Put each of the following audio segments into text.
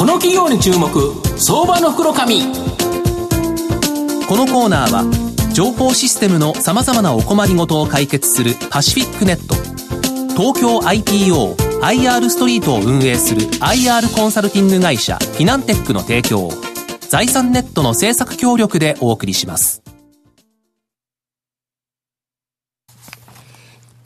この企業に注目相場の袋紙。このコーナーは情報システムのさまざまなお困りごとを解決するパシフィックネット。東京 IPO IR ストリートを運営する IR コンサルティング会社フィナンテックの提供財産ネットの政策協力でお送りします。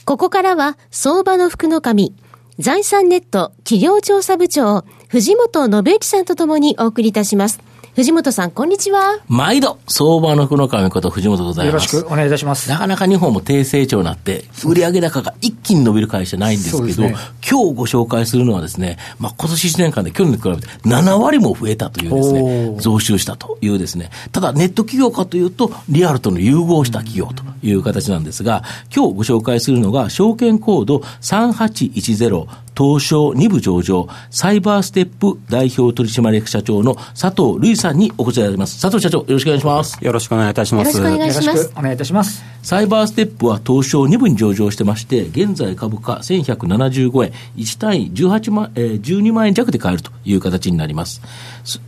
ここからは相場の福の神財産ネット企業調査部長、藤本信之さんとともにお送りいたします。藤本さん、こんにちは。毎度、相場の福の神こと藤本でございます。よろしくお願いいたします。なかなか日本も低成長になって、売上高が一気に伸びる会社ないんですけど、ね、今日ご紹介するのはですね、まあ、今年1年間で去年に比べて7割も増えたというですね、増収したというですね、ただネット企業かというと、リアルとの融合した企業という形なんですが、今日ご紹介するのが、証券コード3810東証2部上場、サイバーステップ代表取締役社長の佐藤瑠衣さんにお越しいただきます。佐藤社長、よろしくお願いします。よろしくお願いいたします。よろしくお願いします。お願いいたします。サイバーステップは東証2部に上場してまして、現在株価1175円、1単位18万、えー、12万円弱で買えるという形になります。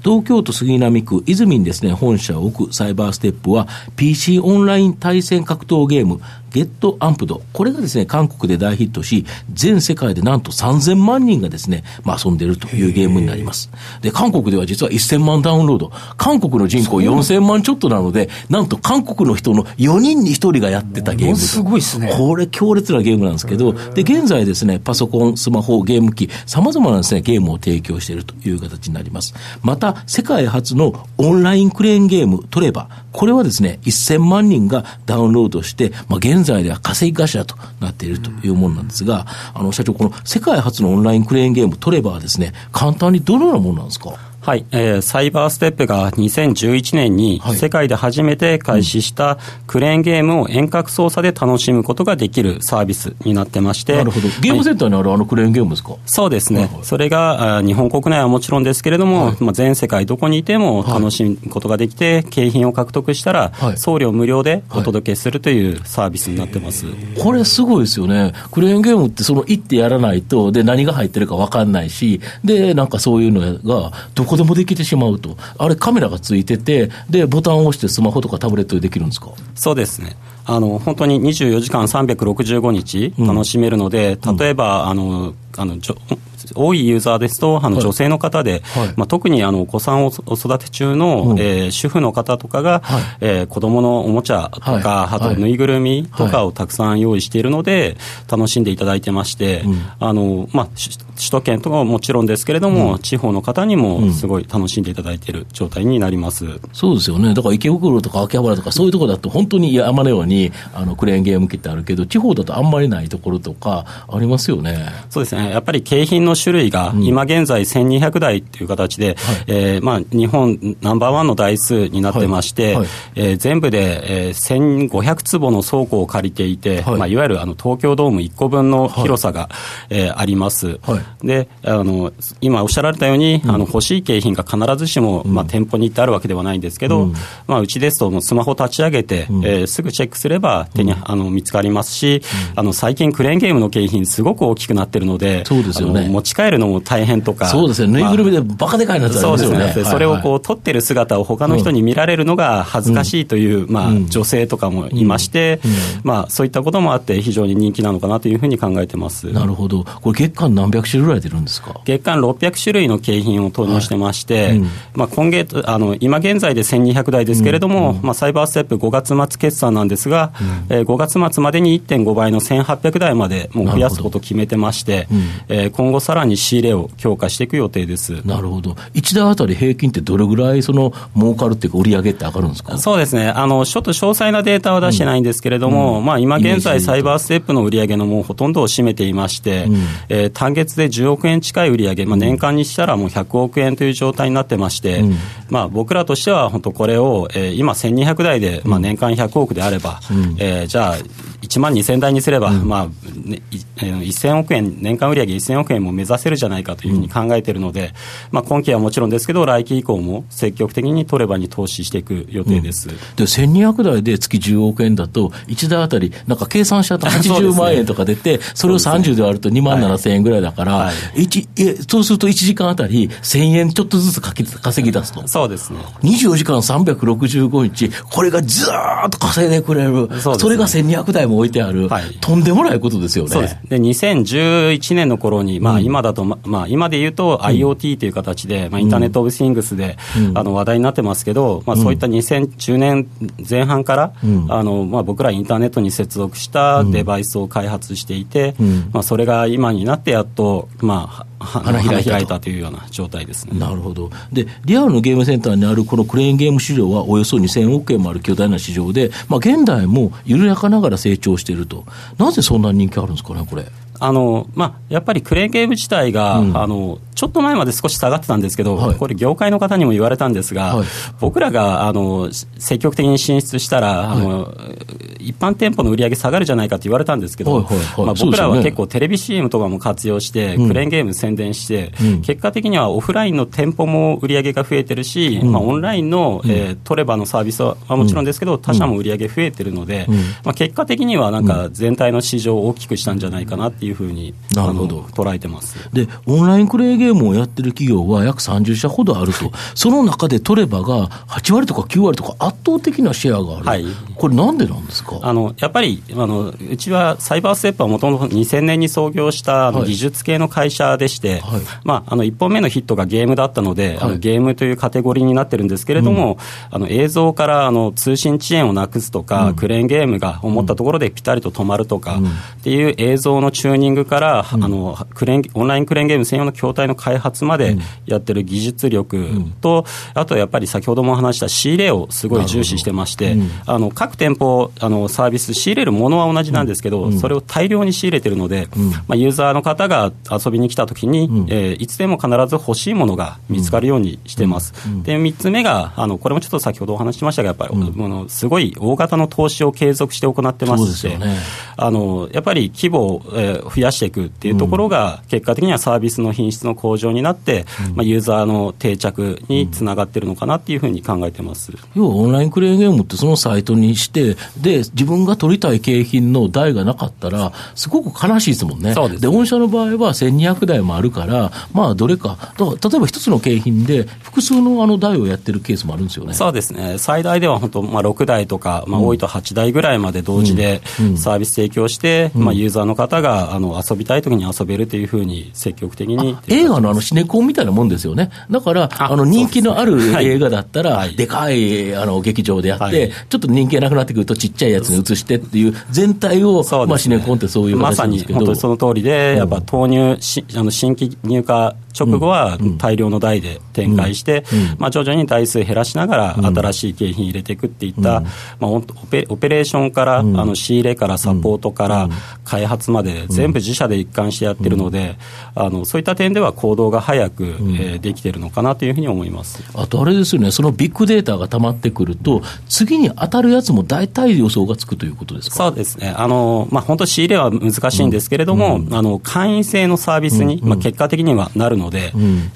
東京都杉並区泉にですね、本社を置くサイバーステップは、PC オンライン対戦格闘ゲーム、ゲットアンプド。これがですね、韓国で大ヒットし、全世界でなんと3000万人がですね、まあ遊んでいるというゲームになります。で、韓国では実は1000万ダウンロード。韓国の人口4000万ちょっとなので、なんと韓国の人の4人に1人がやってたゲーム。すごいですね。これ強烈なゲームなんですけど、で、現在ですね、パソコン、スマホ、ゲーム機、様々なですね、ゲームを提供しているという形になります。また、世界初のオンラインクレーンゲーム、トレバ。これはですね、1000万人がダウンロードして、まあ、現在では稼ぎ頭となっているというものなんですが、あの、社長、この世界初のオンラインクレーンゲーム、トレバーですね、簡単にどのようなものなんですか？はい、えー、サイバーステップが2011年に世界で初めて開始したクレーンゲームを遠隔操作で楽しむことができるサービスになってまして。なるほど。ゲームセンターにあるあのクレーンゲームですか、そうですね。はいはい、それが日本国内はもちろんですけれども、はい、まあ、全世界どこにいても楽しむことができて、景品を獲得したら、送料無料でお届けするというサービスになってます。これすごいですよね。クレーンゲームってその行ってやらないと、で、何が入ってるか分かんないし、で、なんかそういうのが、どこでもできてしまうと、あれ、カメラがついてて、で、ボタンを押して、スマホとかタブレットでできるんですか？そうですね。あの本当に24時間365日楽しめるので、うん、例えば、あのあの多いユーザーですと、あの女性の方で、はい、まあ、特にあのお子さんをお育て中の、うん、えー、主婦の方とかが、はい。えー、子供のおもちゃとか、はい、あとぬいぐるみとかをたくさん用意しているので、楽しんでいただいてまして、うん、あのまあ、首都圏とかももちろんですけれども、うん、地方の方にもすごい楽しんでいただいている状態になります、そうですよね、だから池袋とか秋葉原とか、そういうところだと、本当に山のようにあのクレーンゲーム機ってあるけど、地方だとあんまりないところとか、ありますよね。そうですね、やっぱり景品の種類が、今現在1200台っていう形で、はい。えーまあ、日本ナンバーワンの台数になってまして、えー、全部で、えー、1500坪の倉庫を借りていて、はい。まあ、いわゆるあの東京ドーム1個分の広さが、はいえー、あります。はい、であの今おっしゃられたように、うん、あの欲しい景品が必ずしも、まあ、店舗に行ってあるわけではないんですけど、うん。まあ、うちですとスマホ立ち上げて、うん、えー、すぐチェックすれば手に、あの見つかりますし、あの最近クレーンゲームの景品すごく大きくなってるのでそうですよね持ち帰るのも大変とか。そうですねぬいぐるみでバカでかいなつありますよね、ね、それをこう撮ってる姿を他の人に見られるのが恥ずかしいという、まあ、女性とかもいまして、まあ、そういったこともあって非常に人気なのかなというふうに考えてます。なるほど。これ月間何百種類ぐらい出るんですか？月間600種類の景品を投入してまして、はいうん、まあ、今月あの今現在で1200台ですけれども、うん、まあ、サイバーステップ5月末決算なんですが、うん、えー、5月末までに1.5倍の1800台までもう増やすことを決めてまして、えー、今後さらに仕入れを強化していく予定です。なるほど、1台あたり平均ってどれぐらいその儲かるっていうか、売り上げって上がるんですか？そうですね。あの、ちょっと詳細なデータは出してないんですけれども、まあ、今現在、サイバーステップの売り上げのもうほとんどを占めていまして、えー、単月で10億円近い売り上げ、まあ、年間にしたらもう100億円という状態になってまして、うん、まあ、僕らとしては本当これを、えー、今1200台で、まあ、年間100億であれば、うん、えー、じゃあ1万2000台にすれば、うん、まあ、ね、1000億円、年間売上1000億円も目指せるじゃないかというふうに考えているので、まあ、今期はもちろんですけど、来期以降も積極的にトレバに投資していく予定です、で1200台で月10億円だと、1台あたり、なんか計算しちゃうと80万円とか出て、それを30で割ると2万7000円ぐらいだから、はい。一えそうすると1時間あたり1000円ちょっとずつ稼ぎ出すと。そうですね。24時間365日、これがずーっと稼いでくれる、そ,、ね。れが1200台も置いてある、はい。とんでもないことですよね。そうです。で、2011年の頃に、まあ、今だと、ままあ、今で言うと IoT という形で、まあ、インターネット・オブ・シングスで、あの、話題になってますけど、まあ、そういった2010年前半から、あの、まあ、僕らインターネットに接続したデバイスを開発していて、まあ、それが今になってやっと、まあ、は花開いたと開いたというような状態ですね。なるほど。で、リアルのゲームセンターにあるこのクレーンゲーム市場はおよそ2000億円もある巨大な市場で、まあ現代も緩やかながら成長していると。なぜそんなに人気あるんですかね、これ。あのまあ、やっぱりクレーンゲーム自体が、あの、ちょっと前まで少し下がってたんですけど、はい。これ、業界の方にも言われたんですが、はい。僕らがあの積極的に進出したら、あの、一般店舗の売り上げ下がるじゃないかって言われたんですけど、まあ、僕らは結構、テレビ CM とかも活用して、クレーンゲーム宣伝して、結果的にはオフラインの店舗も売り上げが増えてるし、まあ、オンラインの、えートレバのサービスはもちろんですけど、他社も売り上げ増えてるので、まあ、結果的にはなんか全体の市場を大きくしたんじゃないかなっていうふうに、なるほど。捉えてます。で、オンラインクレーンゲームをやってる企業は約30社ほどあると。その中でトレバが8割とか9割とか圧倒的なシェアがある。はい。これなんでなんですか？あのやっぱりあのうちはサイバーステップはもともと2000年に創業したあのはい。技術系の会社でして、はい。まあ、あの1本目のヒットがゲームだったので、あはい。のゲームというカテゴリーになってるんですけれども、あの映像からあの通信遅延をなくすとか、クレーンゲームが思ったところでピタリと止まるとか、っていう映像のチューニングから、あのクレーンオンラインクレーンゲーム専用の筐体の開発までやってる技術力と、あとやっぱり先ほども話した仕入れをすごい重視してまして、あの各店舗あのサービス仕入れるものは同じなんですけど、それを大量に仕入れてるので、まあ、ユーザーの方が遊びに来たときに、えーいつでも必ず欲しいものが見つかるようにしてます。で3つ目があのこれもちょっと先ほどお話ししましたがやっぱり、あのすごい大型の投資を継続して行ってますしね。あのやっぱり規模を、えー増やしていくっていうところが、結果的にはサービスの品質の向上になって、まあ、ユーザーの定着につながってるのかなっていうふうに考えてます。要はオンラインクレーンゲームってそのサイトにして、で、自分が取りたい景品の台がなかったら、すごく悲しいですもんね。そうですで、御社の場合は1200台もあるから、まあ、どれか、例えば一つの景品で、複数のあの台をやってるケースもあるんですよね。そうですね、最大では本当、まあ、6台とか、まあ、多いと8台ぐらいまで同時でサービス提供して、まあ、ユーザーの方があの遊びたいときに遊べるというふうに積極的に。映画のあのシネコンみたいなもんですよね。だから、あの人気のある映画だったら、はい。でかいあの劇場でやって、はい。ちょっと人気がなくなってくるとちっちゃいやつに移してっていう全体を、まあシネコンってそういうまさに形なんですけど。本当にその通りで、やっぱ投入し、あの新規入荷直後は大量の台で展開して、まあ、徐々に台数減らしながら、新しい景品入れていくっていった、まあ、オペオペレーションから、あの仕入れからサポートから開発まで、全部自社で一貫してやってるので、あのそういった点では行動が早く、えーできてるのかなというふうに思います。あとあれですよね、そのビッグデータが溜まってくると、次に当たるやつも大体予想がつくということですか？そうですね、あのまあ、本当、仕入れは難しいんですけれども、あの会員制のサービスに、まあ、結果的にはなるので、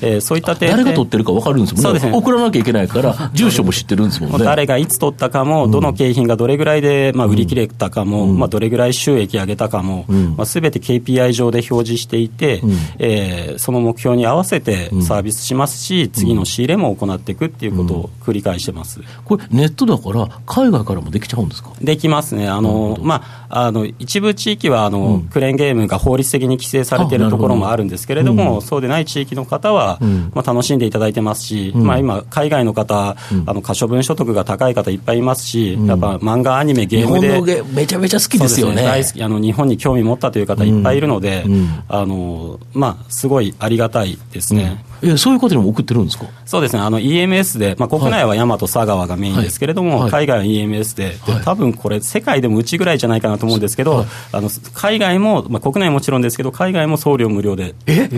えーそういった点で誰が取ってるか分かるんですもんね。そうですね。送らなきゃいけないから、住所も知ってるんですもんね。誰がいつ取ったかも、どの景品がどれぐらいで、まあ、売り切れたかも、まあ、どれぐらい収益上げたかも、まあ、すべて KPI 上で表示していて、えーその目標に合わせてサービスしますし、次の仕入れも行っていくっていうことを繰り返してます。これ、ネットだから、海外からもできちゃうんですか？できますね、あのまあ、あの一部地域はあの、クレーンゲームが法律的に規制されているところもあるんですけれども、そうでない地域の方は、まあ、楽しんでいただいてますし、まあ、今、海外の方、あの可処分所得が高い方いっぱいいますし、やっぱ漫画、アニメ、ゲームで。めちゃめちゃ好きですよね。そう大好き。あの日本に興味持ったという方いっぱいいるので、あのまあ、すごいありがたいですね、えそういうことにも送ってるんですか？そうですね、あの EMS で、まあ、国内は大和、佐川がメインですけれども、はい。はい海外は EMS で、で多分これ、世界でもうちぐらいじゃないかなと思うんですけど、あの海外も、まあ、国内はもちろんですけど、海外も送料無料でえ？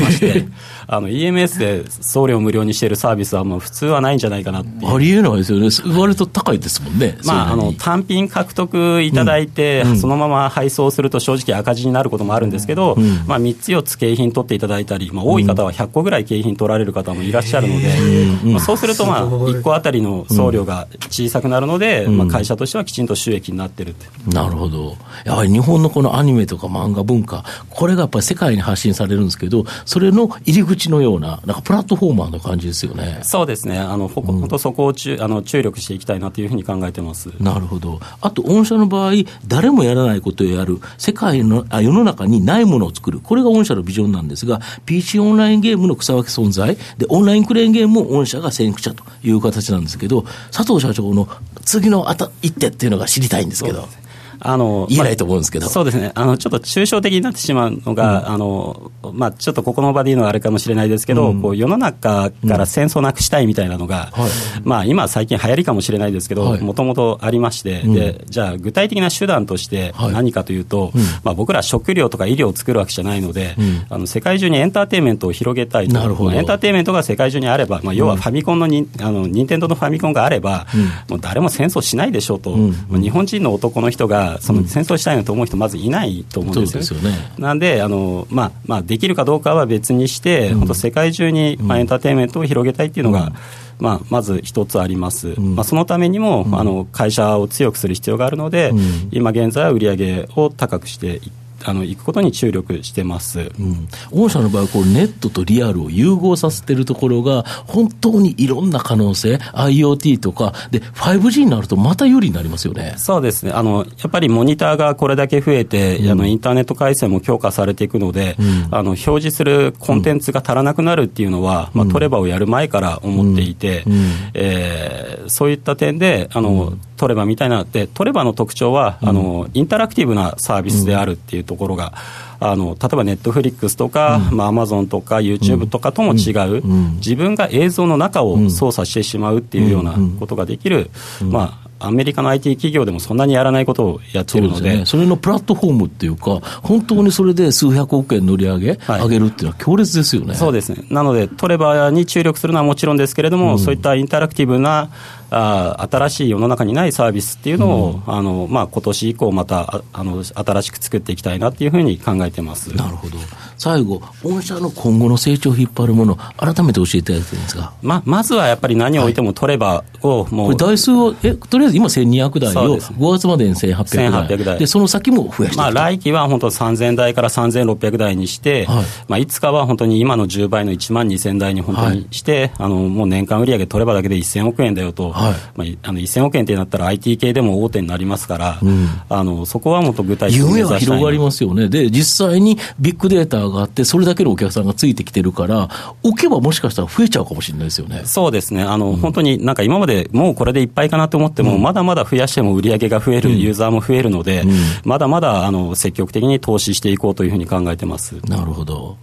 まして、あの EMS で送料無料にしているサービスは、普通はないんじゃないかなっていう。ありえないですよね。割と高いですもんね。まあ、あの単品獲得いただいて、そのまま配送すると正直赤字になることもあるんですけど、まあ、3つ、4つ景品取っていただいたり、まあ、多い方は100個ぐらい景品取られる方もいらっしゃるので、まあ、そうすると、まあ、1個あたりの送料が小さくなるので、まあ、会社としてはきちんと収益になってるって。なるほど。やはり日本のこのアニメとか漫画文化、これがやっぱり世界に発信されるんですけど、それの入り口のような、なんかプラットフォーマーの感じですよね。そうですね、あのほ本当、そこを注あの注力していきたいなというふうに考えてます。なるほど。あと、御社の場合、誰もやらないことをやる、世界の、あ世の中にないものを作る。これが御社のビジョンなんですが、PC オンラインゲームの草わけ存在、で、オンラインクレーンゲームも御社が先駆者という形なんですけど、佐藤社長の次のあた一手っていうのが知りたいんですけど。あの言えないと思うんですけど。そうですね、あのちょっと抽象的になってしまうのが、あのまあ、ちょっとここの場で言うのはあれかもしれないですけど、こう世の中から戦争なくしたいみたいなのが、まあ、今、最近流行りかもしれないですけど、はい。もともとありまして、で、じゃあ、具体的な手段としてはい。何かというと、まあ、僕ら食料とか医療を作るわけじゃないので、あの世界中にエンターテインメントを広げたいと、なるほど。まあエンターテインメントが世界中にあれば、まあ、要はファミコンのに、あの任天堂のファミコンがあれば、もう誰も戦争しないでしょうと、まあ日本人の男の人がその戦争したいなと思う人、まずいないと思うんですよね。そうですよね。なんであの、まあまあ、できるかどうかは別にして、本当、世界中に、まあ、エンターテインメントを広げたいっていうのが、まあ、まず一つあります、まあ、そのためにも、あの会社を強くする必要があるので、今現在は売り上げを高くしていあのいくことに注力してます。うん、御社の場合こう、ネットとリアルを融合させてるところが、本当にいろんな可能性、IoT とか、で、5G になるとまた有利になりますよね。そうですね。あの、やっぱりモニターがこれだけ増えて、あのインターネット回線も強化されていくので、あの表示するコンテンツが足らなくなるっていうのは、まあ、トレバをやる前から思っていて、えーそういった点で、あのトレバみたいなで、トレバの特徴は、あの、インタラクティブなサービスであるっていうところが、あの例えばネットフリックスとか、まあ、アマゾンとか YouTube とかとも違う、自分が映像の中を操作してしまうっていうようなことができる、まあ、アメリカの IT 企業でもそんなにやらないことをやってるので、ね。それのプラットフォームっていうか、本当にそれで数百億円乗り上げ、はい。上げるっていうのは強烈ですよね。そうですね、なので、トレバーに注力するのはもちろんですけれども、そういったインタラクティブなあ新しい世の中にないサービスっていうのを、あのまあ今年以降、またああの新しく作っていきたいなっていうふうに考えてます。なるほど。最後、御社の今後の成長を引っ張るもの、改めて教えていただですか？ままずはやっぱり何を置いてもトレバーをもう、これ台数を、え、とりあえず今1200台をそうです。5月までに1800台。1800台。で、その先も増やしてまあ、来期は本当3000台から3600台にして、はい。いまあ、いつかは本当に今の10倍の1万2000台に本当にして、あのもう年間売上取ればだけで1000億円だよと、はいまあ、いあの1000億円ってなったら IT 系でも大手になりますから、あのそこはもっと具体的に目夢は広がりますよね。で、実際にビッグデータがあって、それだけのお客さんがついてきてるから、置けばもしかしたら増えちゃうかもしれないですよね。そうですね、あの、本当になんか今までもうこれでいっぱいかなと思っても、まだまだ増やしても売り上げが増える、ユーザーも増えるので、まだまだあの積極的に投資していこうというふうに考えてます。なるほど。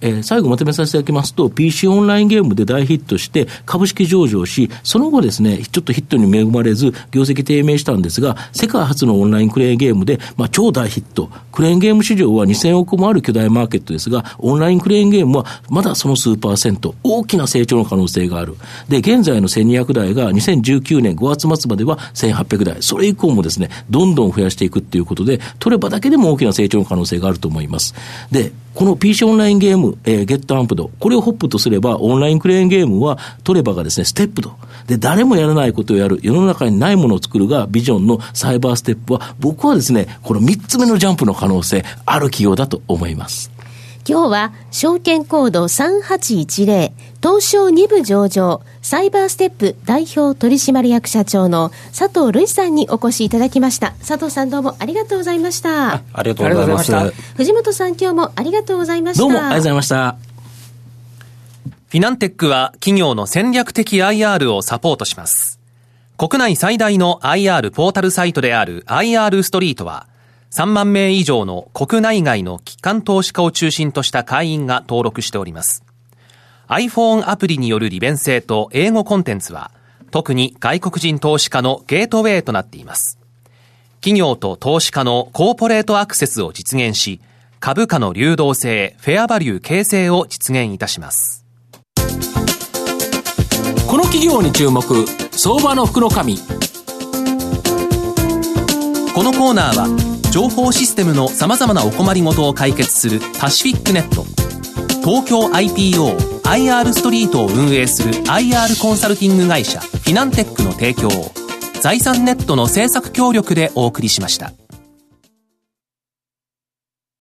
えー最後まとめさせていただきますと、PC オンラインゲームで大ヒットして、株式上場し、その後ですね、ちょっとヒットに恵まれず、業績低迷したんですが、世界初のオンラインクレーンゲームで、まあ、超大ヒット。クレーンゲーム市場は2000億もある巨大マーケットですが、オンラインクレーンゲームはまだその数パーセント、大きな成長の可能性がある。で、現在の1200台が2019年5月末までは1800台。それ以降もですね、どんどん増やしていくっていうことで、取ればだけでも大きな成長の可能性があると思います。で、この PC オンラインゲーム、えーゲットアンプド、これをホップとすれば、オンラインクレーンゲームは、取ればがですね、ステップと。で、誰もやらないことをやる、世の中にないものを作るが、ビジョンのサイバーステップは、僕はですね、この3つ目のジャンプの可能性、ある企業だと思います。今日は証券コード3810東証2部上場サイバーステップ代表取締役社長の佐藤瑠衣さんにお越しいただきました佐藤さんどうもありがとうございましたありがとうございまし藤本さん今日もありがとうございましたどうもありがとうございました。フィナンテックは企業の戦略的 IR をサポートします。国内最大の IR ポータルサイトである IR ストリートは、3万名以上の国内外の機関投資家を中心とした会員が登録しております。iPhone アプリによる利便性と英語コンテンツは、特に外国人投資家のゲートウェイとなっています。企業と投資家のコーポレートアクセスを実現し、株価の流動性、フェアバリュー形成を実現いたします。この企業に注目、相場の福の神。このコーナーは、情報システムのさまざまなお困りごとを解決するパシフィックネット、東京 IPO、IR ストリートを運営する IR コンサルティング会社、フィナンテックの提供を、財産ネットの政策協力でお送りしました。